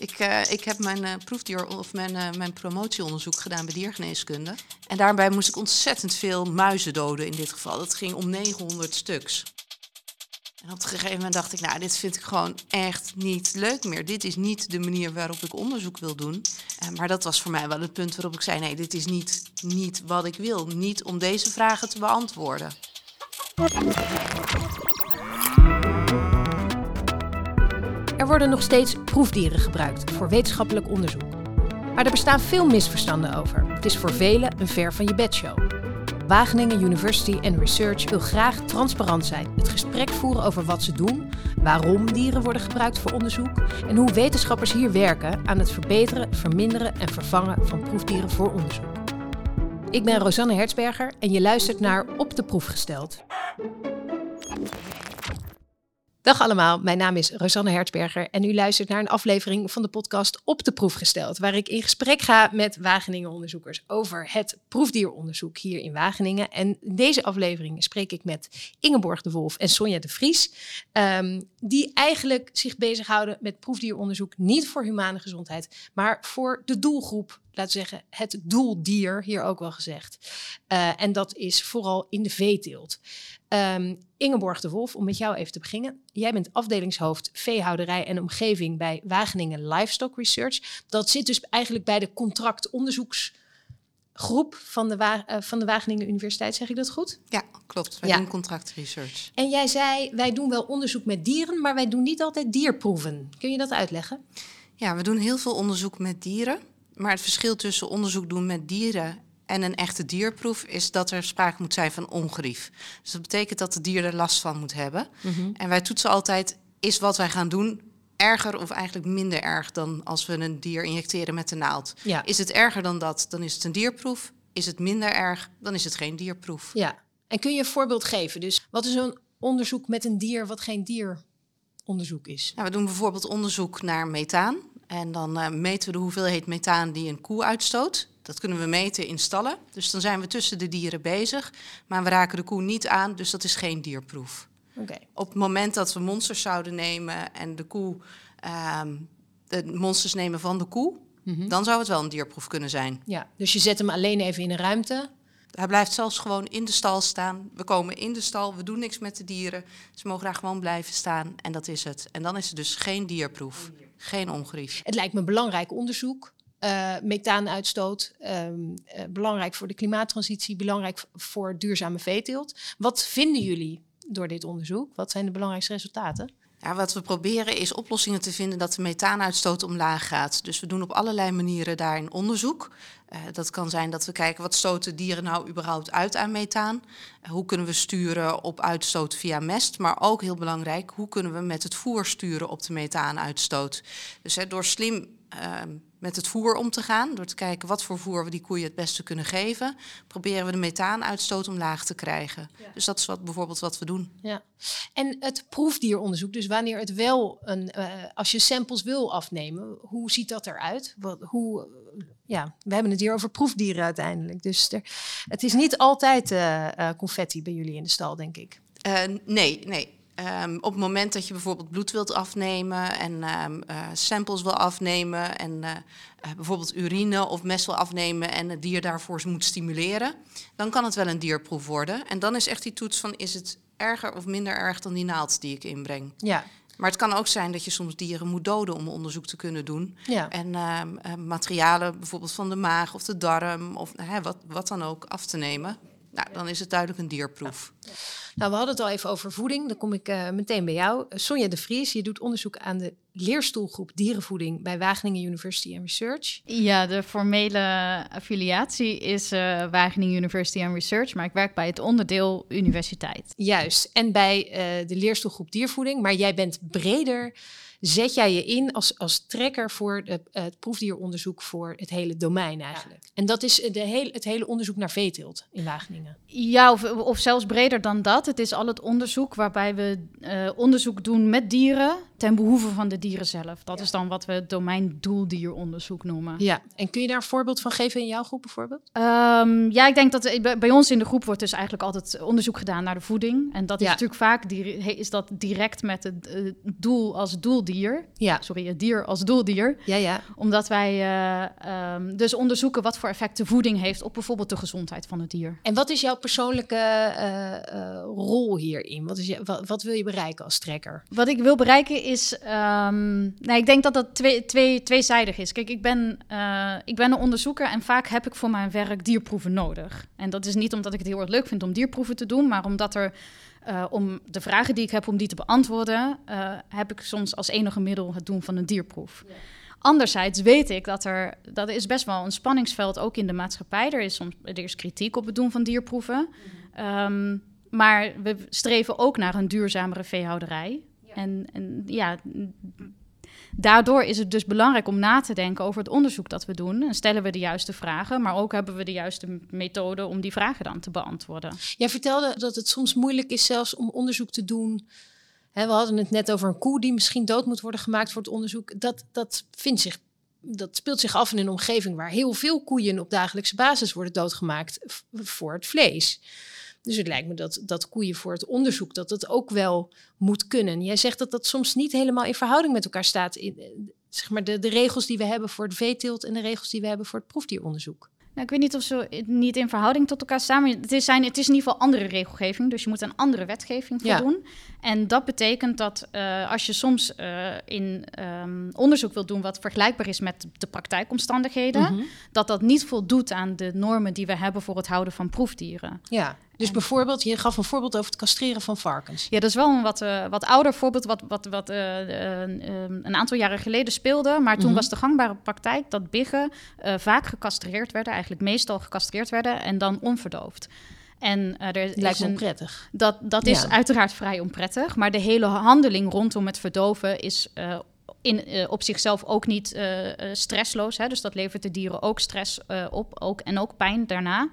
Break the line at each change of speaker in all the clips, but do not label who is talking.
Ik, uh, ik heb mijn uh, proefdier of mijn, uh, mijn promotieonderzoek gedaan bij diergeneeskunde. En daarbij moest ik ontzettend veel muizen doden in dit geval. Dat ging om 900 stuks. En op een gegeven moment dacht ik, nou, dit vind ik gewoon echt niet leuk meer. Dit is niet de manier waarop ik onderzoek wil doen. maar dat was voor mij wel het punt waarop ik zei, nee, dit is niet, niet wat ik wil. Niet om deze vragen te beantwoorden.
Worden nog steeds proefdieren gebruikt voor wetenschappelijk onderzoek. Maar er bestaan veel misverstanden over. Het is voor velen een ver van je bedshow. Wageningen University and Research wil graag transparant zijn. Het gesprek voeren over wat ze doen, waarom dieren worden gebruikt voor onderzoek en hoe wetenschappers hier werken aan het verbeteren, verminderen en vervangen van proefdieren voor onderzoek. Ik ben Rosanne Hertzberger en je luistert naar Op de Proef gesteld. Dag allemaal, mijn naam is Rosanne Hertzberger en u luistert naar een aflevering van de podcast Op de Proef gesteld, waar ik in gesprek ga met Wageningen-onderzoekers over het proefdieronderzoek hier in Wageningen. En in deze aflevering spreek ik met Ingeborg de Wolf en Sonja de Vries, um, die eigenlijk zich bezighouden met proefdieronderzoek niet voor humane gezondheid, maar voor de doelgroep laten zeggen, het doeldier, hier ook wel gezegd. Uh, en dat is vooral in de veeteelt. Um, Ingeborg de Wolf, om met jou even te beginnen. Jij bent afdelingshoofd veehouderij en omgeving bij Wageningen Livestock Research. Dat zit dus eigenlijk bij de contractonderzoeksgroep van de, Wa uh, van de Wageningen Universiteit. Zeg ik dat goed?
Ja, klopt. Wij ja. doen contractresearch.
En jij zei, wij doen wel onderzoek met dieren, maar wij doen niet altijd dierproeven. Kun je dat uitleggen?
Ja, we doen heel veel onderzoek met dieren. Maar het verschil tussen onderzoek doen met dieren en een echte dierproef is dat er sprake moet zijn van ongerief. Dus dat betekent dat het dier er last van moet hebben. Mm -hmm. En wij toetsen altijd, is wat wij gaan doen erger of eigenlijk minder erg dan als we een dier injecteren met de naald? Ja. Is het erger dan dat, dan is het een dierproef. Is het minder erg, dan is het geen dierproef.
Ja, en kun je een voorbeeld geven? Dus wat is een onderzoek met een dier wat geen dieronderzoek is?
Nou, we doen bijvoorbeeld onderzoek naar methaan. En dan uh, meten we de hoeveelheid methaan die een koe uitstoot. Dat kunnen we meten in stallen. Dus dan zijn we tussen de dieren bezig. Maar we raken de koe niet aan, dus dat is geen dierproef. Okay. Op het moment dat we monsters zouden nemen en de koe, uh, de monsters nemen van de koe, mm -hmm. dan zou het wel een dierproef kunnen zijn.
Ja, dus je zet hem alleen even in een ruimte.
Hij blijft zelfs gewoon in de stal staan. We komen in de stal, we doen niks met de dieren. Ze mogen daar gewoon blijven staan en dat is het. En dan is het dus geen dierproef, geen ongerief.
Het lijkt me belangrijk onderzoek. Uh, methaanuitstoot, um, uh, belangrijk voor de klimaattransitie, belangrijk voor duurzame veeteelt. Wat vinden jullie door dit onderzoek? Wat zijn de belangrijkste resultaten?
Ja, wat we proberen is oplossingen te vinden dat de methaanuitstoot omlaag gaat. Dus we doen op allerlei manieren daarin onderzoek. Uh, dat kan zijn dat we kijken wat stoten dieren nou überhaupt uit aan methaan. Uh, hoe kunnen we sturen op uitstoot via mest. Maar ook heel belangrijk, hoe kunnen we met het voer sturen op de methaanuitstoot. Dus hè, door slim met het voer om te gaan. Door te kijken wat voor voer we die koeien het beste kunnen geven. Proberen we de methaanuitstoot omlaag te krijgen. Ja. Dus dat is wat, bijvoorbeeld wat we doen.
Ja. En het proefdieronderzoek, dus wanneer het wel een, uh, als je samples wil afnemen, hoe ziet dat eruit? Wat, hoe, ja, we hebben het hier over proefdieren uiteindelijk. Dus er, het is niet altijd uh, uh, confetti bij jullie in de stal, denk ik.
nee, nee. Um, op het moment dat je bijvoorbeeld bloed wilt afnemen en um, uh, samples wil afnemen en uh, bijvoorbeeld urine of mest wil afnemen en het dier daarvoor moet stimuleren, dan kan het wel een dierproef worden. En dan is echt die toets van is het erger of minder erg dan die naald die ik inbreng. Ja. Maar het kan ook zijn dat je soms dieren moet doden om onderzoek te kunnen doen. Ja. En uh, materialen bijvoorbeeld van de maag of de darm of wat, wat dan ook af te nemen. Nou, dan is het duidelijk een dierproef.
Nou, we hadden het al even over voeding. Dan kom ik uh, meteen bij jou. Sonja de Vries, je doet onderzoek aan de leerstoelgroep dierenvoeding bij Wageningen University and Research.
Ja, de formele affiliatie is uh, Wageningen University and Research, maar ik werk bij het onderdeel universiteit.
Juist, en bij uh, de leerstoelgroep diervoeding, maar jij bent breder zet jij je in als, als trekker voor de, het proefdieronderzoek voor het hele domein eigenlijk. Ja. En dat is de heel, het hele onderzoek naar veeteelt in Wageningen.
Ja, of, of zelfs breder dan dat. Het is al het onderzoek waarbij we uh, onderzoek doen met dieren ten behoeve van de dieren zelf. Dat is dan wat we het domein doeldieronderzoek noemen.
Ja, en kun je daar een voorbeeld van geven in jouw groep bijvoorbeeld?
Ehm, ja, ik denk dat bij- ons in de groep wordt dus eigenlijk altijd onderzoek gedaan naar de voeding. En dat is
Ja.
natuurlijk vaak is dat direct met het eh, doel als doeldier.
Ja,
Sorry, het dier als doeldier.
ja, ja.
Omdat wij eh, ehm, dus onderzoeken wat voor effect de voeding heeft op bijvoorbeeld de gezondheid van het dier.
En wat is jouw persoonlijke eh, rol hierin? Wat, is je, wat, wat wil je bereiken als trekker?
Wat ik wil bereiken is. ehm, nou, ik denk dat dat twee, twee, tweezijdig is. Kijk, ik ben, eh, ik ben een onderzoeker en vaak heb ik voor mijn werk dierproeven nodig. En dat is niet omdat ik het heel erg leuk vind om dierproeven te doen, maar omdat er. eh, om de vragen die ik heb om die te beantwoorden, eh, heb ik soms als enige middel het doen van een dierproef. Anderzijds weet ik dat er, dat is best wel een spanningsveld ook in de maatschappij. Er is soms er is kritiek op het doen van dierproeven. Ehm, maar we streven ook naar een duurzamere veehouderij. En, en ja, daardoor is het dus belangrijk om na te denken over het onderzoek dat we doen. En stellen we de juiste vragen, maar ook hebben we de juiste methode om die vragen dan te beantwoorden.
Jij vertelde dat het soms moeilijk is zelfs om onderzoek te doen. Hè, we hadden het net over een koe die misschien dood moet worden gemaakt voor het onderzoek. Dat, dat, vindt zich, dat speelt zich af in een omgeving waar heel veel koeien op dagelijkse basis worden doodgemaakt voor het vlees. Dus het lijkt me dat, dat koeien voor het onderzoek, dat dat ook wel moet kunnen. Jij zegt dat dat soms niet helemaal in verhouding met elkaar staat. In, eh, zeg maar de, de regels die we hebben voor het veeteelt en de regels die we hebben voor het proefdieronderzoek.
Nou, ik weet niet of ze niet in verhouding tot elkaar staan. Maar het is, zijn, het is in ieder geval andere regelgeving. Dus je moet aan andere wetgeving
Ja.
voldoen. En dat betekent dat eh, als je soms eh, in ehm, onderzoek wilt doen wat vergelijkbaar is met de praktijkomstandigheden,
Mhm.
dat dat niet voldoet aan de normen die we hebben voor het houden van proefdieren.
Ja, dus bijvoorbeeld, je gaf een voorbeeld over het castreren van varkens.
Ja, dat is wel een wat, eh, wat ouder voorbeeld, wat, wat, wat eh, eh, een aantal jaren geleden speelde. Maar toen
Mhm.
was de gangbare praktijk dat biggen vaak gecastreerd werden, eigenlijk meestal gecastreerd werden en dan onverdoofd. En eh, er
Lijkt
is
me
een,
prettig.
dat, dat is
Ja.
uiteraard vrij onprettig, maar de hele handeling rondom het verdoven is in, op zichzelf ook niet stressloos. Hè? Dus dat levert de dieren ook stress op ook, en ook pijn daarna.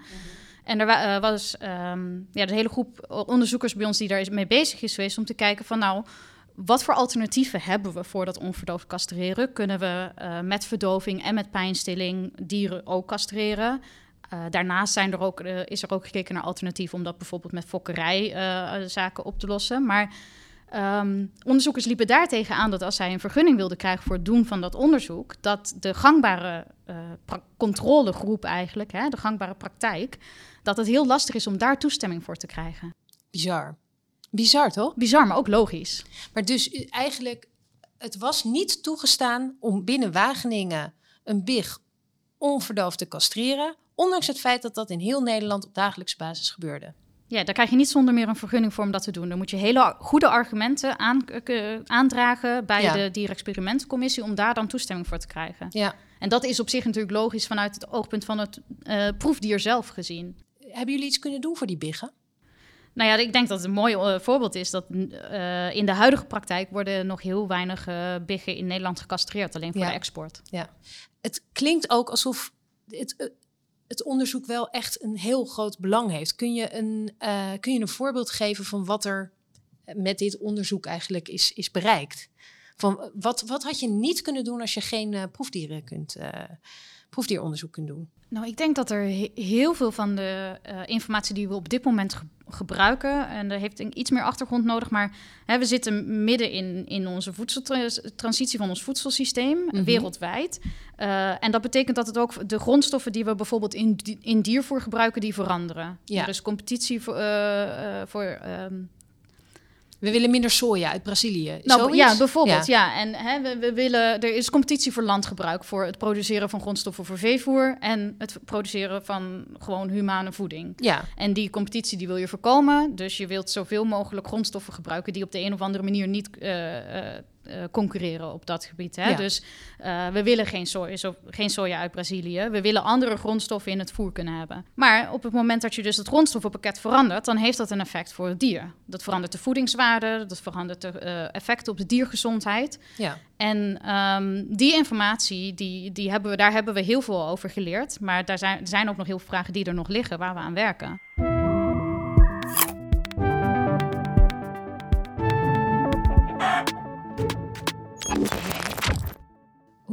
En er eh, was ehm, ja, de hele groep onderzoekers bij ons die daar mee bezig is geweest om te kijken van nou, wat voor alternatieven hebben we voor dat onverdoofd castreren? Kunnen we eh, met verdoving en met pijnstilling dieren ook castreren? Eh, daarnaast zijn er ook, is er ook gekeken naar alternatieven om dat bijvoorbeeld met fokkerij zaken op te lossen. Maar ehm, onderzoekers liepen daartegen aan dat als zij een vergunning wilden krijgen voor het doen van dat onderzoek, dat de gangbare eh, controlegroep eigenlijk, hè, de gangbare praktijk, dat het heel lastig is om daar toestemming voor te krijgen.
Bizar. Bizar, toch?
Bizar, maar ook logisch.
Maar dus eigenlijk, het was niet toegestaan om binnen Wageningen een big onverdoofd te castreren. Ondanks het feit dat dat in heel Nederland op dagelijkse basis gebeurde.
Ja, daar krijg je niet zonder meer een vergunning voor om dat te doen. Dan moet je hele goede argumenten aan, eh, aandragen bij
Ja.
de dierexperimentencommissie om daar dan toestemming voor te krijgen.
Ja.
En dat is op zich natuurlijk logisch vanuit het oogpunt van het eh, proefdier zelf gezien.
Hebben jullie iets kunnen doen voor die biggen?
Nou ja, ik denk dat het een mooi eh, voorbeeld is dat in de huidige praktijk worden nog heel weinig biggen in Nederland gecastreerd, alleen voor
Ja.
de export.
Het klinkt ook alsof het, het onderzoek wel echt een heel groot belang heeft. Kun je een, eh, kun je een voorbeeld geven van wat er met dit onderzoek eigenlijk is, is bereikt? Van wat, wat had je niet kunnen doen als je geen eh, proefdieren kunt, eh, proefdieronderzoek kunt doen?
Nou, ik denk dat er he- heel veel van de eh, informatie die we op dit moment ge- gebruiken, en dat heeft een, iets meer achtergrond nodig, maar hè, we zitten midden in, in onze voedseltransitie van ons voedselsysteem,
Mhm.
wereldwijd. En dat betekent dat het ook de grondstoffen die we bijvoorbeeld in, in diervoer gebruiken, die veranderen.
Ja.
Er is competitie voor. voor ehm,
We willen minder soja uit Brazilië.
nou,
Zoiets?
ja, bijvoorbeeld. Ja, en hè, we, we willen, er is competitie voor landgebruik, voor het produceren van grondstoffen voor veevoer en het produceren van gewoon humane voeding.
Ja,
En die competitie die wil je voorkomen. Dus je wilt zoveel mogelijk grondstoffen gebruiken die op de een of andere manier niet eh, eh, eh, concurreren op dat gebied. Hè?
Ja.
Dus eh, we willen geen soja, geen soja uit Brazilië. We willen andere grondstoffen in het voer kunnen hebben. Maar op het moment dat je dus het grondstoffenpakket verandert, dan heeft dat een effect voor het dier. Dat verandert de voedingswaarde, dat verandert de eh, effecten op de diergezondheid.
ja.
En ehm, die informatie, die, die hebben we, daar hebben we heel veel over geleerd. Maar daar zijn, er zijn ook nog heel veel vragen die er nog liggen waar we aan werken.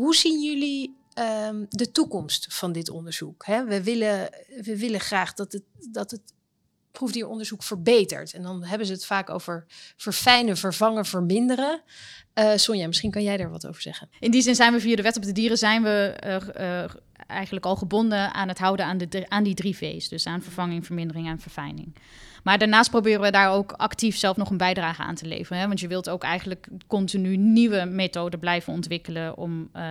Hoe zien jullie ehm, de toekomst van dit onderzoek? We, willen, we willen graag dat het, dat het proefdieronderzoek verbetert. En dan hebben ze het vaak over verfijnen, vervangen, verminderen. Uh, Sonja, misschien kan jij daar wat over zeggen.
In die zin zijn we via de wet op de dieren zijn we uh, uh, eigenlijk al gebonden aan het houden aan, de, aan die drie V's. Dus aan vervanging, vermindering en verfijning. Maar daarnaast proberen we daar ook actief zelf nog een bijdrage aan te leveren. Hè? Want je wilt ook eigenlijk continu nieuwe methoden blijven ontwikkelen om uh,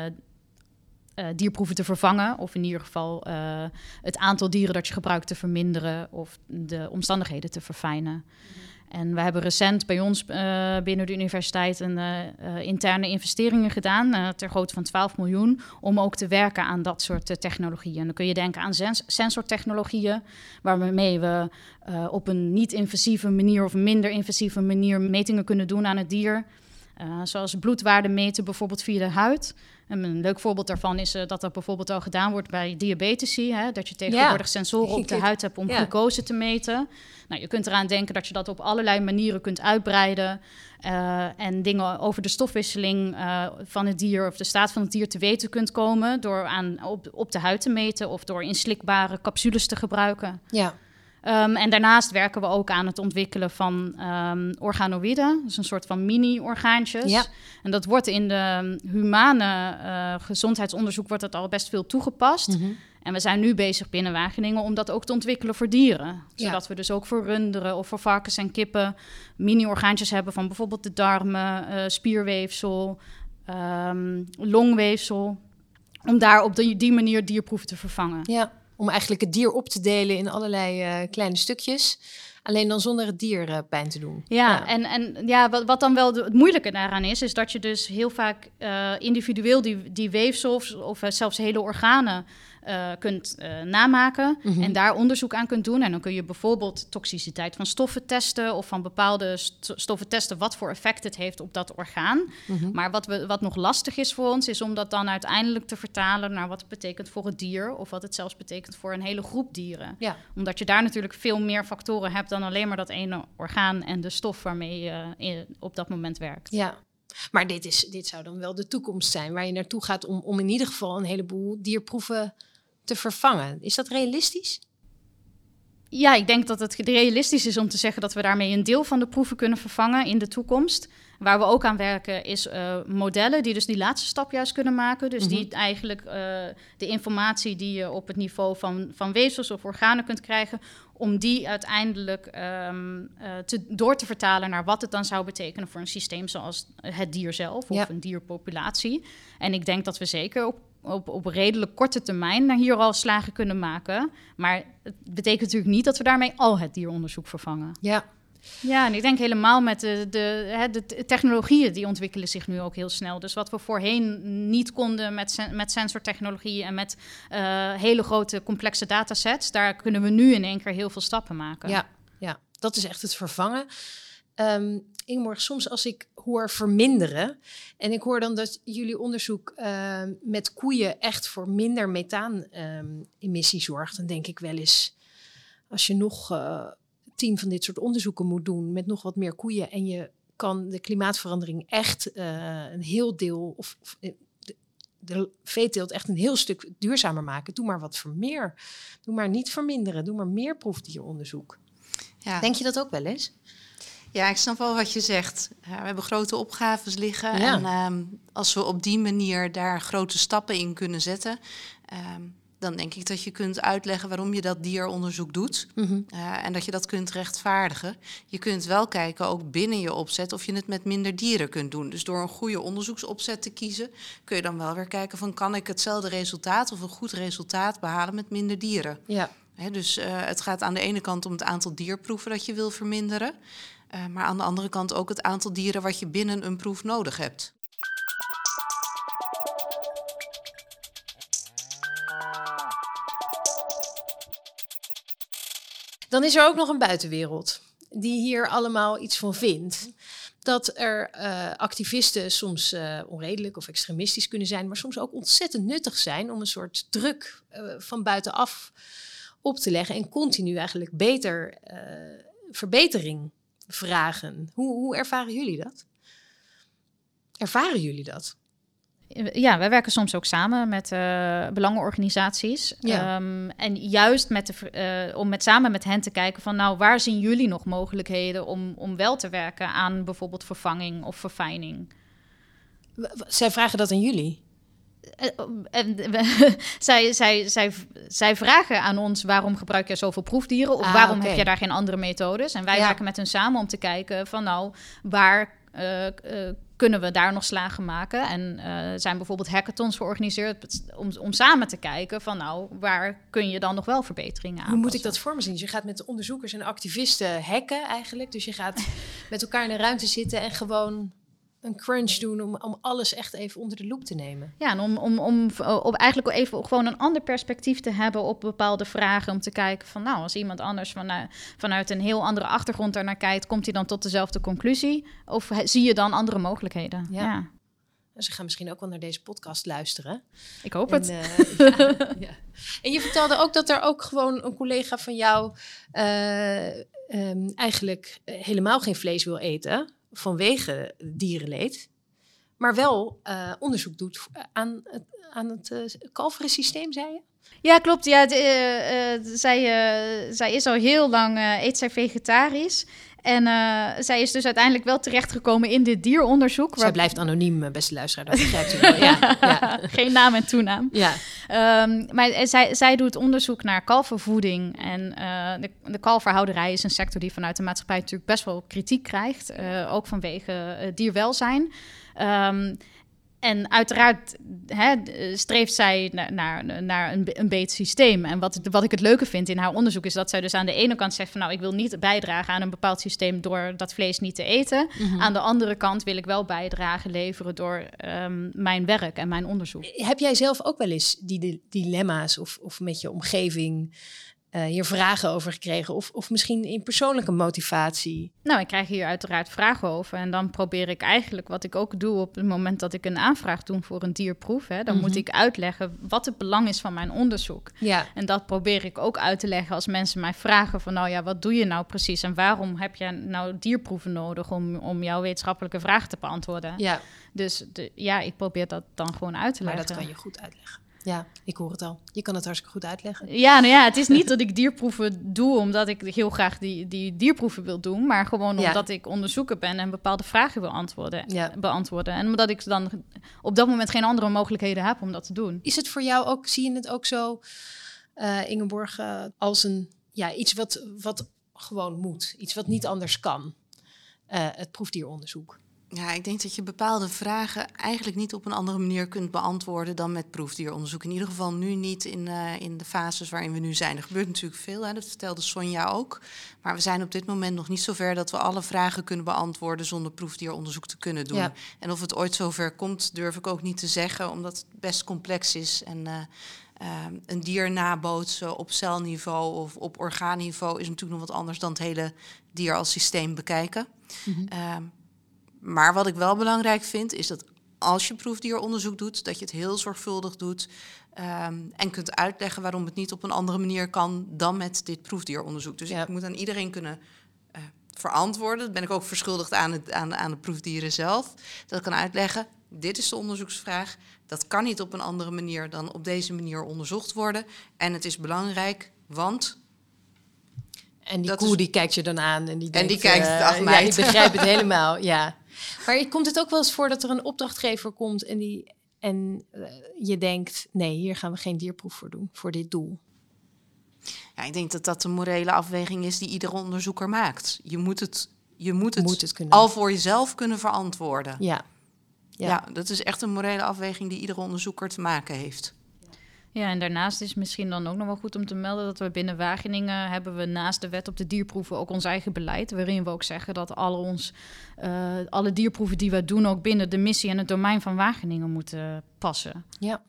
uh, dierproeven te vervangen. Of in ieder geval uh, het aantal dieren dat je gebruikt te verminderen of de omstandigheden te verfijnen. Mm en we hebben recent bij ons uh, binnen de universiteit een uh, interne investeringen gedaan ter grootte van 12 miljoen om ook te werken aan dat soort technologieën. Dan kun je denken aan sens sensortechnologieën, waarmee we op een niet-invasieve manier of minder invasieve manier metingen kunnen doen aan het dier. Zoals bloedwaarde meten, bijvoorbeeld via de huid. En een leuk voorbeeld daarvan is uh, dat dat bijvoorbeeld al gedaan wordt bij diabetici. Hè? Dat je tegenwoordig sensoren op de huid hebt om glucose te meten. Nou, je kunt eraan denken dat je dat op allerlei manieren kunt uitbreiden. Uh, en dingen over de stofwisseling van het dier of de staat van het dier te weten kunt komen. Door aan, op, op de huid te meten of door inslikbare capsules te gebruiken.
Ja.
Um, en daarnaast werken we ook aan het ontwikkelen van um, organoïden, dus een soort van mini-orgaantjes.
Ja.
En dat wordt in de humane uh, gezondheidsonderzoek wordt dat al best veel toegepast.
Mhm.
En we zijn nu bezig binnen Wageningen om dat ook te ontwikkelen voor dieren. Zodat
Ja.
we dus ook voor runderen of voor varkens en kippen mini-orgaantjes hebben van bijvoorbeeld de darmen, eh, spierweefsel, ehm, longweefsel. Om daar op die, die manier dierproeven te vervangen.
Ja, om eigenlijk het dier op te delen in allerlei eh, kleine stukjes. Alleen dan zonder het dier eh, pijn te doen.
Ja, en, en ja, wat, wat dan wel het moeilijke daaraan is, is dat je dus heel vaak eh, individueel die, die weefsel of, zelfs hele organen eh, kunt eh, namaken
Mhm.
en daar onderzoek aan kunt doen. En dan kun je bijvoorbeeld toxiciteit van stoffen testen of van bepaalde st- stoffen testen wat voor effect het heeft op dat orgaan.
Mhm.
Maar wat, we, wat nog lastig is voor ons, is om dat dan uiteindelijk te vertalen naar wat het betekent voor het dier of wat het zelfs betekent voor een hele groep dieren
Ja,
omdat je daar natuurlijk veel meer factoren hebt dan alleen maar dat ene orgaan en de stof waarmee je in- op dat moment werkt.
ja. Maar dit, is, dit zou dan wel de toekomst zijn waar je naartoe gaat om, om in ieder geval een heleboel dierproeven te vervangen. Is dat realistisch?
Ja, ik denk dat het realistisch is om te zeggen dat we daarmee een deel van de proeven kunnen vervangen in de toekomst. Waar we ook aan werken is eh, modellen die dus die laatste stap juist kunnen maken. Dus die eigenlijk eh, de informatie die je op het niveau van, van weefsels of organen kunt krijgen, om die uiteindelijk ehm, eh, te, door te vertalen naar wat het dan zou betekenen voor een systeem zoals het dier zelf of
Ja.
een dierpopulatie. En ik denk dat we zeker op, op, op redelijk korte termijn naar hier al slagen kunnen maken. Maar het betekent natuurlijk niet dat we daarmee al het dieronderzoek vervangen.
Ja,
Ja, en ik denk helemaal met de, de, de technologieën die ontwikkelen zich nu ook heel snel. Dus wat we voorheen niet konden met, sen- met sensortechnologie en met eh, hele grote complexe datasets, daar kunnen we nu in één keer heel veel stappen maken.
ja, ja. dat is echt het vervangen. Ehm Ingeborg, soms als ik hoor verminderen en ik hoor dan dat jullie onderzoek ehm, met koeien echt voor minder methaan-emissie zorgt, dan denk ik wel eens, als je nog eh, tien van dit soort onderzoeken moet doen met nog wat meer koeien en je kan de klimaatverandering echt eh, een heel deel of, of eh, de, de veeteelt echt een heel stuk duurzamer maken. Doe maar wat voor meer. Doe maar niet verminderen. Doe maar meer proefdieronderzoek.
Ja.
Denk je dat ook wel eens?
Ja, ik snap wel wat je zegt. Ja, we hebben grote opgaves liggen.
Ja.
En ehm, als we op die manier daar grote stappen in kunnen zetten, ehm, dan denk ik dat je kunt uitleggen waarom je dat dieronderzoek doet. Eh, en dat je dat kunt rechtvaardigen. Je kunt wel kijken, ook binnen je opzet, of je het met minder dieren kunt doen. Dus door een goede onderzoeksopzet te kiezen, kun je dan wel weer kijken van kan ik hetzelfde resultaat of een goed resultaat behalen met minder dieren.
Ja.
Dus eh, het gaat aan de ene kant om het aantal dierproeven dat je wil verminderen. Eh, maar aan de andere kant ook het aantal dieren wat je binnen een proef nodig hebt.
Dan is er ook nog een buitenwereld die hier allemaal iets van vindt. Dat er eh, activisten soms eh, onredelijk of extremistisch kunnen zijn, maar soms ook ontzettend nuttig zijn om een soort druk van buitenaf op te leggen en continu eigenlijk beter verbetering vragen. Hoe, hoe ervaren jullie dat? Ervaren jullie dat?
ja, wij werken soms ook samen met uh, belangenorganisaties.
Ja.
Ehm, en juist met de, uh, om met, samen met hen te kijken van nou, waar zien jullie nog mogelijkheden om, om wel te werken aan bijvoorbeeld vervanging of verfijning?
Zij vragen dat aan jullie?
En zij, zij, zij, zij vragen aan ons waarom gebruik je zoveel proefdieren of
Ah,
waarom heb je daar geen andere methodes? En wij
Ja.
werken met hen samen om te kijken van nou, waar eh, eh, kunnen we daar nog slagen maken? En eh, zijn bijvoorbeeld hackathons georganiseerd om, om samen te kijken van nou, waar kun je dan nog wel verbeteringen aan?
Hoe moet ik dat voor me zien? Dus je gaat met de onderzoekers en activisten hacken eigenlijk. Dus je gaat met elkaar in een ruimte zitten en gewoon een crunch doen om, om alles echt even onder de loep te nemen.
Ja, en om, om, om, om eigenlijk even gewoon een ander perspectief te hebben op bepaalde vragen. Om te kijken van, nou, als iemand anders vanuit, vanuit een heel andere achtergrond daar naar kijkt, komt hij dan tot dezelfde conclusie? Of he- zie je dan andere mogelijkheden?
Ja.
Ja,
ze gaan misschien ook wel naar deze podcast luisteren.
ik hoop
En,
het.
eh, ja, ja. en je vertelde ook dat er ook gewoon een collega van jou eh, ehm, eigenlijk eh, helemaal geen vlees wil eten vanwege dierenleed, maar wel eh, onderzoek doet aan het, aan het eh, kalverensysteem, zei je?
Ja, klopt. Ja, eh, eh, zij, eh, zij is al heel lang, eh, eet zij vegetarisch. En eh, zij is dus uiteindelijk wel terechtgekomen in dit dieronderzoek.
Zij blijft anoniem, eh, beste luisteraar, dat begrijpt u wel. Ja, ja.
Geen naam en toenaam.
ja.
Ehm, maar zij, zij doet onderzoek naar kalvervoeding. En eh, de, de kalverhouderij is een sector die vanuit de maatschappij natuurlijk best wel kritiek krijgt. ook vanwege dierwelzijn. Ehm, en uiteraard hè, d- streeft zij naar, naar, naar een, een beter systeem. En wat, wat ik het leuke vind in haar onderzoek is dat zij dus aan de ene kant zegt van nou ik wil niet bijdragen aan een bepaald systeem door dat vlees niet te eten. Aan de andere kant wil ik wel bijdrage leveren door ehm, mijn werk en mijn onderzoek.
Heb jij zelf ook wel eens die di- dilemma's of, of met je omgeving eh, hier vragen over gekregen? Of, of misschien in persoonlijke motivatie?
Nou, ik krijg hier uiteraard vragen over. En dan probeer ik eigenlijk wat ik ook doe op het moment dat ik een aanvraag doe voor een dierproef. Hè, dan moet ik uitleggen wat het belang is van mijn onderzoek.
Ja.
En dat probeer ik ook uit te leggen als mensen mij vragen van nou ja, wat doe je nou precies? En waarom heb je nou dierproeven nodig om, om jouw wetenschappelijke vragen te beantwoorden?
ja,
Dus de, ja, ik probeer dat dan gewoon uit te
maar
leggen.
dat kan je goed uitleggen. Ja, ik hoor het al. Je kan het hartstikke goed uitleggen.
Ja, nou ja, het is niet dat ik dierproeven doe omdat ik heel graag die, die dierproeven wil doen, maar gewoon
Ja.
omdat ik onderzoeker ben en bepaalde vragen wil antwoorden,
Ja.
beantwoorden. En omdat ik dan op dat moment geen andere mogelijkheden heb om dat te doen.
Is het voor jou ook, zie je het ook zo, eh, Ingeborg, eh, als een, ja, iets wat, wat gewoon moet? Iets wat niet anders kan? Eh, het proefdieronderzoek.
Ja, ik denk dat je bepaalde vragen eigenlijk niet op een andere manier kunt beantwoorden dan met proefdieronderzoek. In ieder geval nu niet in, eh, in de fases waarin we nu zijn. Er gebeurt natuurlijk veel, hè? dat vertelde Sonja ook. Maar we zijn op dit moment nog niet zover dat we alle vragen kunnen beantwoorden zonder proefdieronderzoek te kunnen doen.
Ja.
En of het ooit zover komt, durf ik ook niet te zeggen, omdat het best complex is. En eh, eh, een dier nabootsen op celniveau of op orgaanniveau is natuurlijk nog wat anders dan het hele dier als systeem bekijken. Ehm, maar wat ik wel belangrijk vind, is dat als je proefdieronderzoek doet, dat je het heel zorgvuldig doet. ehm, en kunt uitleggen waarom het niet op een andere manier kan dan met dit proefdieronderzoek. Dus
Ja.
ik moet aan iedereen kunnen eh, verantwoorden. Dat ben ik ook verschuldigd aan, het, aan, aan de proefdieren zelf. Dat ik kan uitleggen, dit is de onderzoeksvraag. Dat kan niet op een andere manier dan op deze manier onderzocht worden. En het is belangrijk, want
En die
Dat
koe
is-
die kijkt je dan aan en die denkt...
die kijkt,
eh,
ach,
ja,
meid.
die begrijpt het helemaal, ja. Maar komt het ook wel eens voor dat er een opdrachtgever komt en, die, en eh, je denkt... nee, hier gaan we geen dierproef voor doen, voor dit doel.
ja, ik denk dat dat de morele afweging is die iedere onderzoeker maakt. Je moet het, je moet het,
Moet het
al voor jezelf kunnen verantwoorden.
Ja,
Ja.
Ja.
dat is echt een morele afweging die iedere onderzoeker te maken heeft.
Ja, en daarnaast is misschien dan ook nog wel goed om te melden dat we binnen Wageningen hebben we naast de wet op de dierproeven ook ons eigen beleid. Waarin we ook zeggen dat alle, ons, eh, alle dierproeven die we doen ook binnen de missie en het domein van Wageningen moeten passen.
ja.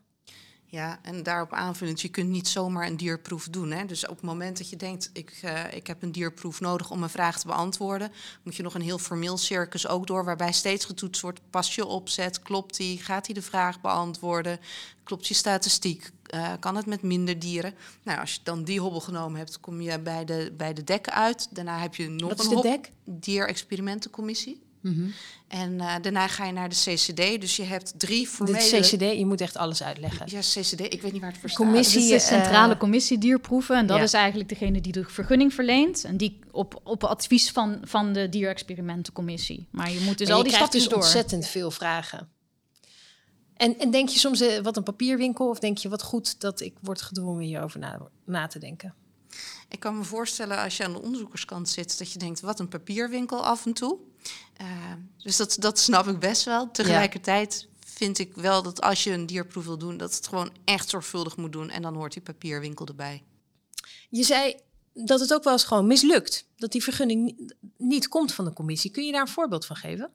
Ja, en daarop aanvullend, je kunt niet zomaar een dierproef doen. Hè? Dus op het moment dat je denkt, ik, eh, ik heb een dierproef nodig om een vraag te beantwoorden, moet je nog een heel formeel circus ook door, waarbij steeds getoetst wordt, pas je opzet, klopt die, gaat hij de vraag beantwoorden, klopt je statistiek, eh, kan het met minder dieren? Nou, als je dan die hobbel genomen hebt, kom je bij de, bij de dekken uit. Daarna heb je nog
Wat is
een
de
hop-
dek?
dierexperimentencommissie.
Mhm.
En eh, daarna ga je naar de CCD. Dus je hebt drie
De
formele...
CCD, je moet echt alles uitleggen.
Ja, CCD. Ik weet niet waar het voor staat.
Commissie-
is de Centrale
eh,
Commissie Dierproeven. En dat
ja.
is eigenlijk degene die de vergunning verleent. En die op, op advies van, van de Dierexperimentencommissie. Maar je moet dus
Maar
al die stapjes
dus
door.
ontzettend veel vragen. En, en denk je soms, eh, wat een papierwinkel? Of denk je, wat goed dat ik word gedwongen hierover na, na te denken?
Ik kan me voorstellen als je aan de onderzoekerskant zit, dat je denkt, wat een papierwinkel af en toe. Dus dat, dat snap ik best wel. Tegelijkertijd vind ik wel dat als je een dierproef wil doen, dat het gewoon echt zorgvuldig moet doen. En dan hoort die papierwinkel erbij.
Je zei dat het ook wel eens gewoon mislukt. Dat die vergunning ni- niet komt van de commissie. Kun je daar een voorbeeld van geven?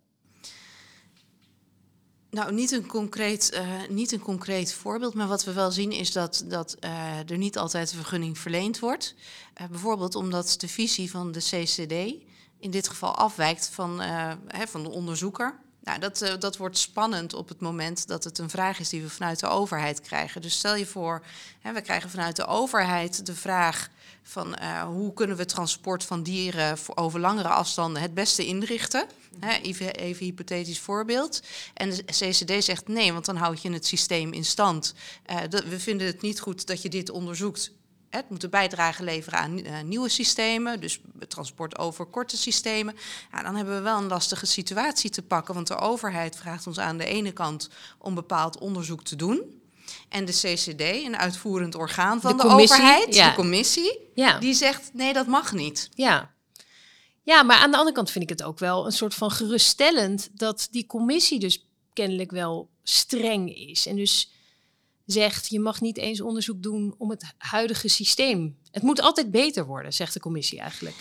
Nou, niet een, concreet, eh, niet een concreet voorbeeld, maar wat we wel zien is dat, dat eh, er niet altijd een vergunning verleend wordt. Eh, bijvoorbeeld omdat de visie van de CCD in dit geval afwijkt van, eh, hè, van de onderzoeker. Nou, dat, eh, dat wordt spannend op het moment dat het een vraag is die we vanuit de overheid krijgen. Dus stel je voor, hè, we krijgen vanuit de overheid de vraag van eh, hoe kunnen we transport van dieren voor over langere afstanden het beste inrichten. Hè, even, even hypothetisch voorbeeld. En de CCD zegt nee, want dan houd je het systeem in stand. We vinden het niet goed dat je dit onderzoekt. Het moet een bijdrage leveren aan eh, nieuwe systemen, dus transport over korte systemen. Ja, dan hebben we wel een lastige situatie te pakken, want de overheid vraagt ons aan de ene kant om bepaald onderzoek te doen. En de CCD, een uitvoerend orgaan van
De
overheid,
ja.
de commissie,
Ja.
die zegt nee, dat mag niet.
Ja. Ja, maar aan de andere kant vind ik het ook wel een soort van geruststellend dat die commissie dus kennelijk wel streng is. En dus zegt, je mag niet eens onderzoek doen om het huidige systeem. Het moet altijd beter worden, zegt de commissie eigenlijk.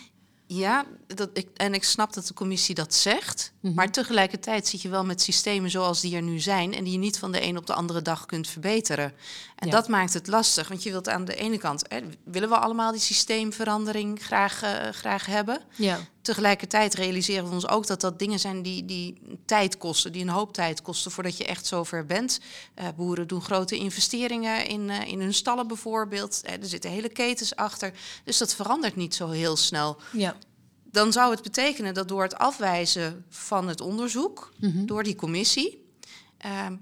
Ja, dat ik, en ik snap dat de commissie dat zegt.
Mhm.
Maar tegelijkertijd zit je wel met systemen zoals die er nu zijn. en die je niet van de een op de andere dag kunt verbeteren. En
Ja.
dat maakt het lastig. Want je wilt aan de ene kant. Hè, willen we allemaal die systeemverandering graag, eh, graag hebben?
Ja.
Tegelijkertijd realiseren we ons ook dat dat dingen zijn die, die tijd kosten, die een hoop tijd kosten voordat je echt zover bent. Eh, boeren doen grote investeringen in, eh, in hun stallen bijvoorbeeld. Er zitten hele ketens achter. Dus dat verandert niet zo heel snel.
Ja.
Dan zou het betekenen dat door het afwijzen van het onderzoek,
Mhm.
door die commissie,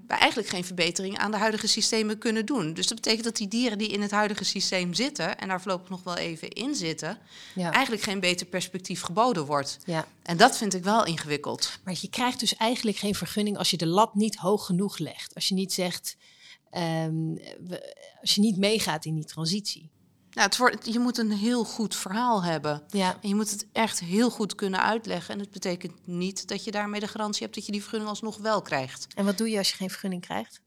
we eigenlijk geen verbetering aan de huidige systemen kunnen doen. Dus dat betekent dat die dieren die in het huidige systeem zitten, en daar voorlopig nog wel even in zitten,
Ja.
eigenlijk geen beter perspectief geboden wordt.
ja.
En dat vind ik wel ingewikkeld.
Maar je krijgt dus eigenlijk geen vergunning als je de lat niet hoog genoeg legt. Als je niet zegt, ehm, we- als je niet meegaat in die transitie.
Nou, het wordt, je moet een heel goed verhaal hebben.
Ja.
En je moet het echt heel goed kunnen uitleggen. En het betekent niet dat je daarmee de garantie hebt dat je die vergunning alsnog wel krijgt.
En wat doe je als je geen vergunning krijgt?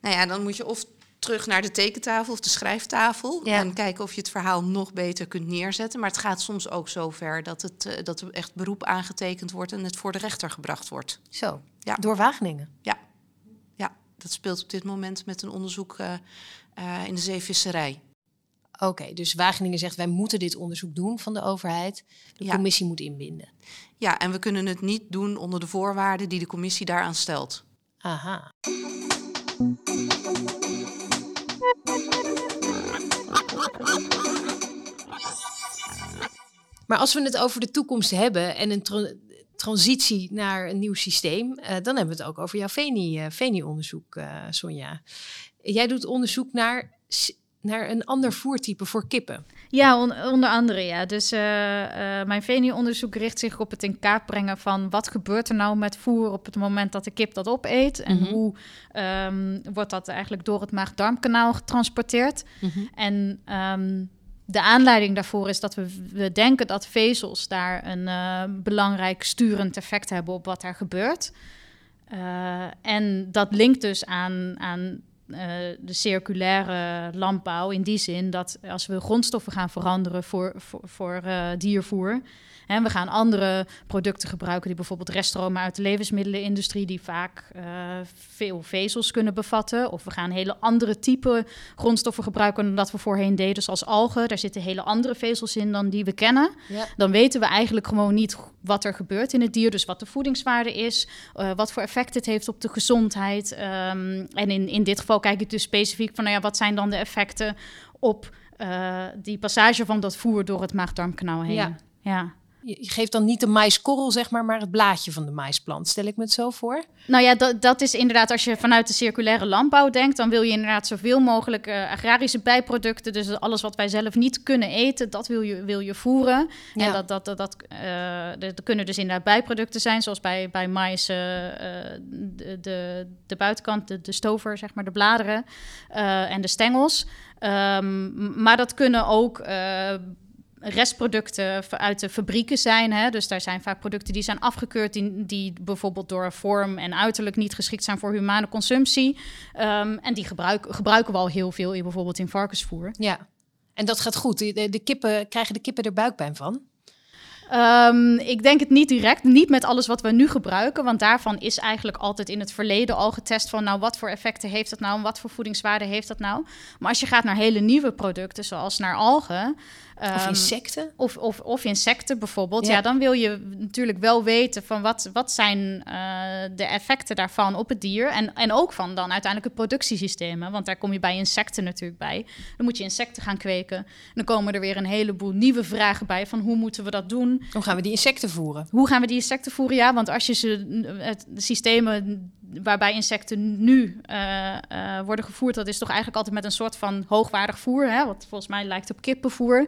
Nou ja, dan moet je of terug naar de tekentafel of de schrijftafel.
Ja.
En kijken of je het verhaal nog beter kunt neerzetten. Maar het gaat soms ook zo ver dat, het, eh, dat er echt beroep aangetekend wordt en het voor de rechter gebracht wordt.
Zo,
Ja.
door Wageningen.
Ja, ja dat speelt op dit moment met een onderzoek eh, eh, in de zeevisserij.
Oké, dus Wageningen zegt wij moeten dit onderzoek doen van de overheid. De
Ja.
commissie moet inbinden.
Ja, en we kunnen het niet doen onder de voorwaarden die de commissie daaraan stelt.
Aha. Maar als we het over de toekomst hebben en een tra- transitie naar een nieuw systeem, eh, dan hebben we het ook over jouw VENI, eh, eh, Sonja. Jij doet onderzoek naar, naar een ander voertype voor kippen.
Ja, on- onder andere ja. Dus eh, eh, mijn VENI-onderzoek richt zich op het in kaart brengen van wat gebeurt er nou met voer op het moment dat de kip dat opeet. En
Mhm.
hoe ehm, wordt dat eigenlijk door het maag-darmkanaal getransporteerd. En ehm, de aanleiding daarvoor is dat we, we denken dat vezels daar een eh, belangrijk sturend effect hebben op wat er gebeurt. En dat linkt dus aan, aan eh, de circulaire landbouw in die zin dat als we grondstoffen gaan veranderen voor, voor, eh, diervoer. En we gaan andere producten gebruiken die bijvoorbeeld reststromen uit de levensmiddelenindustrie, die vaak eh, veel vezels kunnen bevatten. Of we gaan hele andere type grondstoffen gebruiken dan dat we voorheen deden, zoals algen. Daar zitten hele andere vezels in dan die we kennen
Ja.
dan weten we eigenlijk gewoon niet wat er gebeurt in het dier. Dus wat de voedingswaarde is, eh, wat voor effect het heeft op de gezondheid. Ehm, en in, in dit geval kijk ik dus specifiek van, nou ja, wat zijn dan de effecten op eh, die passage van dat voer door het maag-darmkanaal heen.
Ja.
ja.
Je geeft dan niet de maiskorrel, zeg maar, maar het blaadje van de maisplant. Stel ik me het zo voor?
Nou ja, dat, dat is inderdaad, als je vanuit de circulaire landbouw denkt, dan wil je inderdaad zoveel mogelijk eh, agrarische bijproducten, dus alles wat wij zelf niet kunnen eten, dat wil je, wil je voeren.
Ja.
En dat, dat, dat, dat, eh, er kunnen dus inderdaad bijproducten zijn, zoals bij, bij mais, eh, de, de, de buitenkant, de, de stover, zeg maar, de bladeren en de stengels. Ehm, maar dat kunnen ook restproducten uit de fabrieken zijn. Hè? Dus daar zijn vaak producten die zijn afgekeurd, die, die bijvoorbeeld door vorm en uiterlijk niet geschikt zijn voor humane consumptie. Ehm, en die gebruik, gebruiken we al heel veel in bijvoorbeeld in varkensvoer.
Ja. En dat gaat goed. De, de kippen, krijgen de kippen er buikpijn van?
Ehm, ik denk het niet direct, niet met alles wat we nu gebruiken, want daarvan is eigenlijk altijd in het verleden al getest van, nou, wat voor effecten heeft dat nou en wat voor voedingswaarde heeft dat nou? Maar als je gaat naar hele nieuwe producten, zoals naar algen,
Of
ehm,
insecten?
Of, of, of insecten bijvoorbeeld.
Ja.
Ja. dan wil je natuurlijk wel weten van wat, wat zijn eh, de effecten daarvan op het dier. En, en ook van dan uiteindelijk het productiesysteem. Want daar kom je bij insecten natuurlijk bij. Dan moet je insecten gaan kweken. En dan komen er weer een heleboel nieuwe vragen bij van hoe moeten we dat doen?
Hoe gaan we die insecten voeren?
Hoe gaan we die insecten voeren? Ja, want als je ze, het, de systemen waarbij insecten nu eh, eh, worden gevoerd, dat is toch eigenlijk altijd met een soort van hoogwaardig voer, hè, wat volgens mij lijkt op kippenvoer.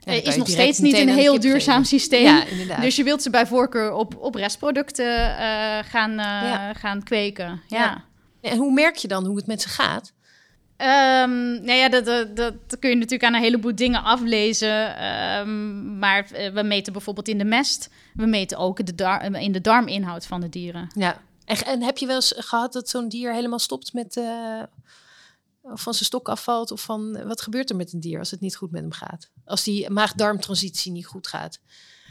dan
Eh, is nog steeds niet een heel duurzaam
geven.
systeem.
Ja.
Dus je wilt ze bij voorkeur op, op restproducten gaan,
Ja.
gaan kweken. Ja.
Ja. En hoe merk je dan hoe het met ze gaat?
Ehm, nou ja, dat, dat, dat kun je natuurlijk aan een heleboel dingen aflezen. Ehm, maar eh, we meten bijvoorbeeld in de mest. We meten ook de in de darminhoud van de dieren.
Ja. En, en heb je wel eens gehad dat zo'n dier helemaal stopt met... eh, of van zijn stok afvalt? Of van, wat gebeurt er met een dier als het niet goed met hem gaat? Als die maag-darmtransitie niet goed gaat?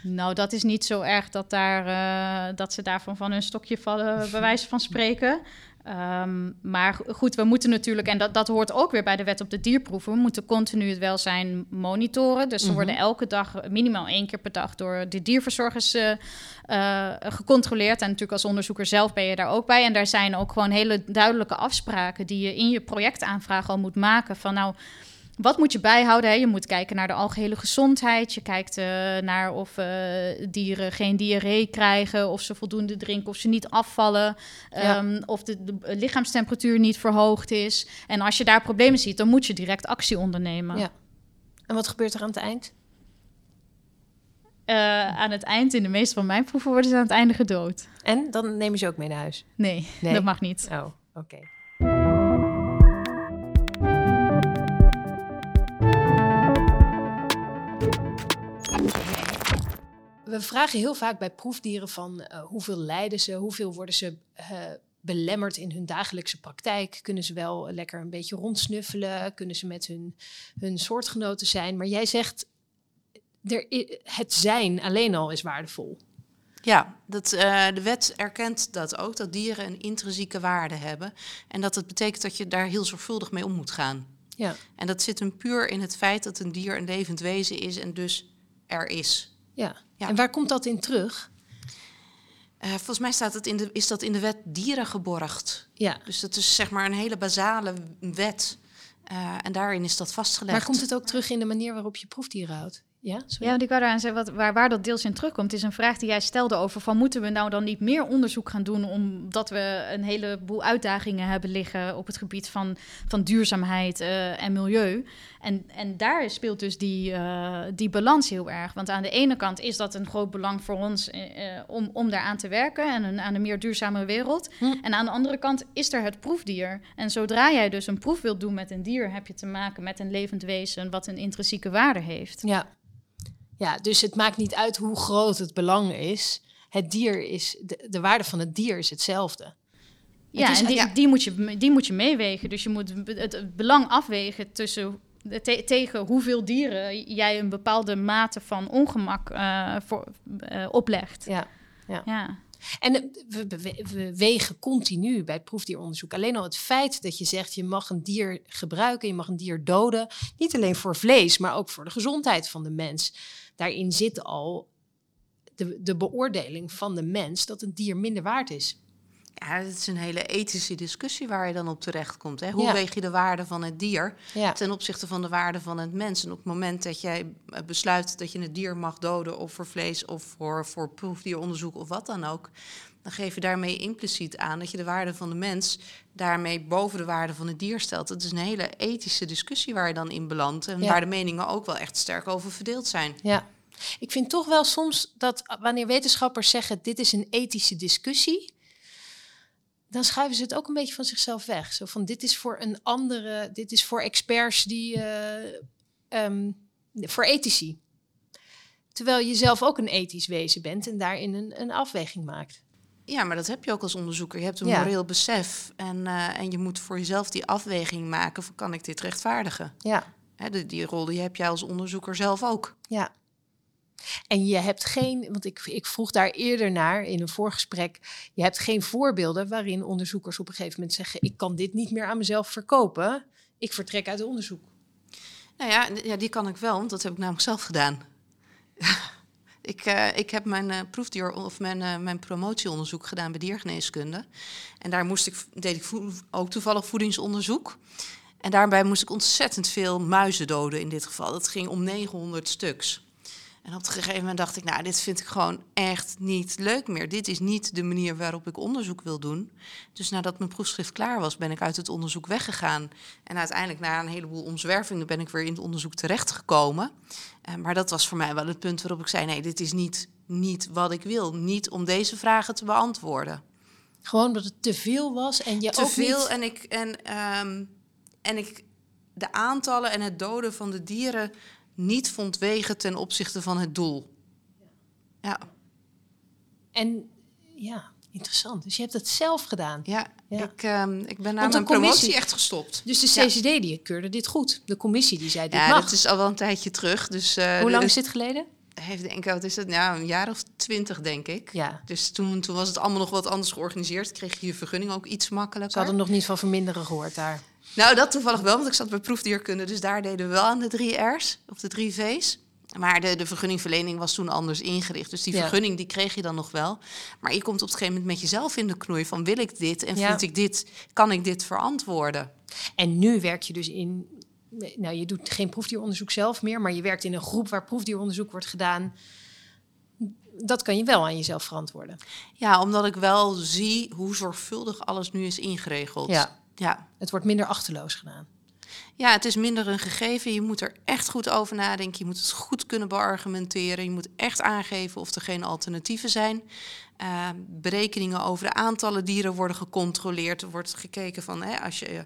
Nou, dat is niet zo erg dat, daar, eh, dat ze daarvan van hun stokje vallen, bij wijze van spreken. Ehm, maar go- goed, we moeten natuurlijk, en dat, dat hoort ook weer bij de wet op de dierproeven, we moeten continu het welzijn monitoren. Dus ze
Mhm.
worden elke dag, minimaal één keer per dag, door de dierverzorgers eh, eh, gecontroleerd. En natuurlijk als onderzoeker zelf ben je daar ook bij. En daar zijn ook gewoon hele duidelijke afspraken die je in je projectaanvraag al moet maken. Van nou, wat moet je bijhouden? Hè? Je moet kijken naar de algehele gezondheid. Je kijkt eh, naar of eh, dieren geen diarree krijgen, of ze voldoende drinken, of ze niet afvallen,
Ja.
ehm, of de, de lichaamstemperatuur niet verhoogd is. En als je daar problemen ziet, dan moet je direct actie ondernemen.
Ja. En wat gebeurt er aan het eind?
Eh, aan het eind, in de meeste van mijn proeven, worden ze aan het einde gedood.
En dan neem je ze ook mee naar huis?
Nee,
Nee.
dat mag niet.
Oh, oké. We vragen heel vaak bij proefdieren van eh, hoeveel lijden ze, hoeveel worden ze eh, belemmerd in hun dagelijkse praktijk. Kunnen ze wel lekker een beetje rondsnuffelen? Kunnen ze met hun, hun soortgenoten zijn? Maar jij zegt, er, het zijn alleen al is waardevol.
Ja, dat, eh, de wet erkent dat ook, dat dieren een intrinsieke waarde hebben. En dat het betekent dat je daar heel zorgvuldig mee om moet gaan.
Ja.
En dat zit hem puur in het feit dat een dier een levend wezen is en dus er is.
Ja.
Ja.
En waar komt dat in terug?
Eh, volgens mij staat het in de, is dat in de wet dieren geborgd.
Ja.
Dus dat is zeg maar een hele basale wet. Eh, en daarin is dat vastgelegd.
Maar komt het ook terug in de manier waarop je proefdieren houdt? Ja, sorry.
Ja, want ik wou daaraan zeggen, wat, waar, waar dat deels in terugkomt, is een vraag die jij stelde over van moeten we nou dan niet meer onderzoek gaan doen omdat we een heleboel uitdagingen hebben liggen op het gebied van, van duurzaamheid eh, en milieu. En, en daar speelt dus die, eh, die balans heel erg. Want aan de ene kant is dat een groot belang voor ons eh, eh, om, om daaraan te werken en een, aan een meer duurzame wereld.
Hm.
En aan de andere kant is er het proefdier. En zodra jij dus een proef wilt doen met een dier, heb je te maken met een levend wezen wat een intrinsieke waarde heeft.
Ja. ja, dus het maakt niet uit hoe groot het belang is. Het dier is, de, de waarde van het dier is hetzelfde.
Ja,
is-
en die,
ja.
die, moet je, die moet je meewegen. Dus je moet het belang afwegen tussen te- tegen hoeveel dieren jij een bepaalde mate van ongemak eh, voor, eh, oplegt.
Ja.
Ja.
En eh, we, we, we wegen continu bij het proefdieronderzoek. Alleen al het feit dat je zegt je mag een dier gebruiken, je mag een dier doden. Niet alleen voor vlees, maar ook voor de gezondheid van de mens. Daarin zit al de, de beoordeling van de mens dat een dier minder waard is.
Ja, het is een hele ethische discussie waar je dan op terecht komt. Hè? Hoe
Ja.
weeg je de waarde van het dier
Ja.
ten opzichte van de waarde van het mens? En op het moment dat jij eh, besluit dat je het dier mag doden... of voor vlees of voor, voor proefdieronderzoek of wat dan ook... dan geef je daarmee impliciet aan dat je de waarde van de mens... daarmee boven de waarde van het dier stelt. Het is een hele ethische discussie waar je dan in belandt... en
Ja.
waar de meningen ook wel echt sterk over verdeeld zijn.
Ja. Ik vind toch wel soms dat wanneer wetenschappers zeggen dit is een ethische discussie, dan schuiven ze het ook een beetje van zichzelf weg. Zo van dit is voor een andere, dit is voor experts die, eh, ehm, voor ethici. Terwijl je zelf ook een ethisch wezen bent en daarin een, een afweging maakt.
Ja, maar dat heb je ook als onderzoeker. Je hebt een
Ja.
moreel besef en, eh, en je moet voor jezelf die afweging maken... van kan ik dit rechtvaardigen?
Ja,
Hè, die, die rol die heb jij als onderzoeker zelf ook.
ja. En je hebt geen, want ik, ik vroeg daar eerder naar in een voorgesprek, je hebt geen voorbeelden waarin onderzoekers op een gegeven moment zeggen, ik kan dit niet meer aan mezelf verkopen, ik vertrek uit onderzoek.
Nou ja, ja, die kan ik wel, want dat heb ik namelijk zelf gedaan. ik, eh, ik heb mijn eh, proefdier of mijn, eh, mijn promotieonderzoek gedaan bij diergeneeskunde. En daar moest ik, deed ik ook toevallig voedingsonderzoek. En daarbij moest ik ontzettend veel muizen doden in dit geval. Dat ging om 900 stuks. En op een gegeven moment dacht ik, nou, dit vind ik gewoon echt niet leuk meer. Dit is niet de manier waarop ik onderzoek wil doen. Dus nadat mijn proefschrift klaar was, ben ik uit het onderzoek weggegaan. En uiteindelijk, na een heleboel omzwervingen, ben ik weer in het onderzoek terechtgekomen. Eh, maar dat was voor mij wel het punt waarop ik zei, nee, dit is niet, niet wat ik wil. Niet om deze vragen te beantwoorden.
Gewoon omdat het te veel was en je
Te
ook
veel
niet...
en ik, en, ehm, en ik de aantallen en het doden van de dieren niet vond wegen ten opzichte van het doel. Ja,
En ja, interessant. Dus je hebt het zelf gedaan.
ja.
Ja.
Ik, ehm, ik ben na
Want de
promotie
commissie-
echt gestopt.
Dus de
Ja.
CCD die keurde dit goed. De commissie die zei dit
Ja,
mag.
dat is al wel een tijdje terug. Dus, eh,
Hoe lang
de-
is dit geleden?
Heeft denk ik, wat is het? Nou, een jaar of twintig, denk ik.
Ja.
Dus toen, toen was het allemaal nog wat anders georganiseerd. Kreeg je je vergunning ook iets makkelijker.
Ze hadden nog niet van verminderen gehoord daar.
Nou, dat toevallig wel, want ik zat bij proefdierkunde. Dus daar deden we wel aan de drie R's, of de drie V's. Maar de, de vergunningverlening was toen anders ingericht. Dus die
Ja.
vergunning die kreeg je dan nog wel. Maar je komt op een gegeven moment met jezelf in de knoei van... wil ik dit en
Ja.
vind ik dit, kan ik dit verantwoorden?
En nu werk je dus in... Nou, je doet geen proefdieronderzoek zelf meer... maar je werkt in een groep waar proefdieronderzoek wordt gedaan. Dat kan je wel aan jezelf verantwoorden.
Ja, omdat ik wel zie hoe zorgvuldig alles nu is ingeregeld.
Ja.
Ja.
Het wordt minder achterloos gedaan.
Ja, het is minder een gegeven. Je moet er echt goed over nadenken. Je moet het goed kunnen beargumenteren. Je moet echt aangeven of er geen alternatieven zijn. Uh, berekeningen over de aantallen dieren worden gecontroleerd. Er wordt gekeken van hè, als je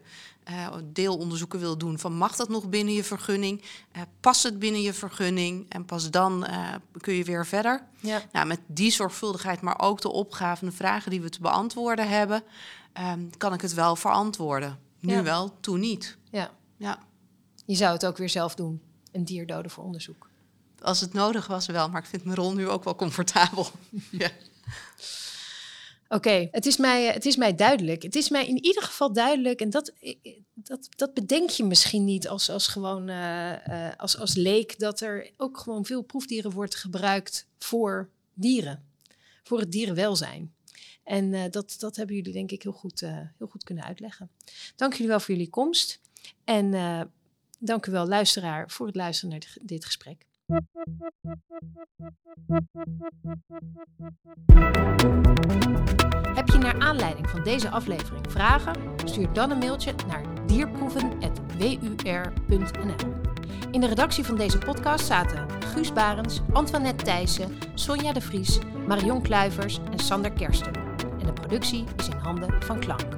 uh, deelonderzoeken wil doen, van mag dat nog binnen je vergunning? Uh, past het binnen je vergunning? En pas dan uh, kun je weer verder.
Ja.
Nou, met die zorgvuldigheid, maar ook de opgave en de vragen die we te beantwoorden hebben, um, kan ik het wel verantwoorden. Nu
Ja.
wel, toen niet.
Ja.
Ja.
Je zou het ook weer zelf doen. Een dier doden voor onderzoek.
Als het nodig was wel, maar ik vind mijn rol nu ook wel comfortabel. ja.
Oké, okay. het, is mij, het is mij duidelijk. Het is mij in ieder geval duidelijk. En dat, dat, dat bedenk je misschien niet als, als gewoon uh, uh, als, als leek. Dat er ook gewoon veel proefdieren wordt gebruikt voor dieren. Voor het dierenwelzijn. En uh, dat, dat hebben jullie denk ik heel goed, heel goed kunnen uitleggen. Dank jullie wel voor jullie komst. En uh, dank u wel, luisteraar, voor het luisteren naar dit gesprek. Heb je naar aanleiding van deze aflevering vragen? Stuur dan een mailtje naar dierproeven.wur.nl. In de redactie van deze podcast zaten Guus Barens, Antoinette Thijssen, Sonja de Vries, Marion Kluivers en Sander Kersten. De productie is in handen van Klank.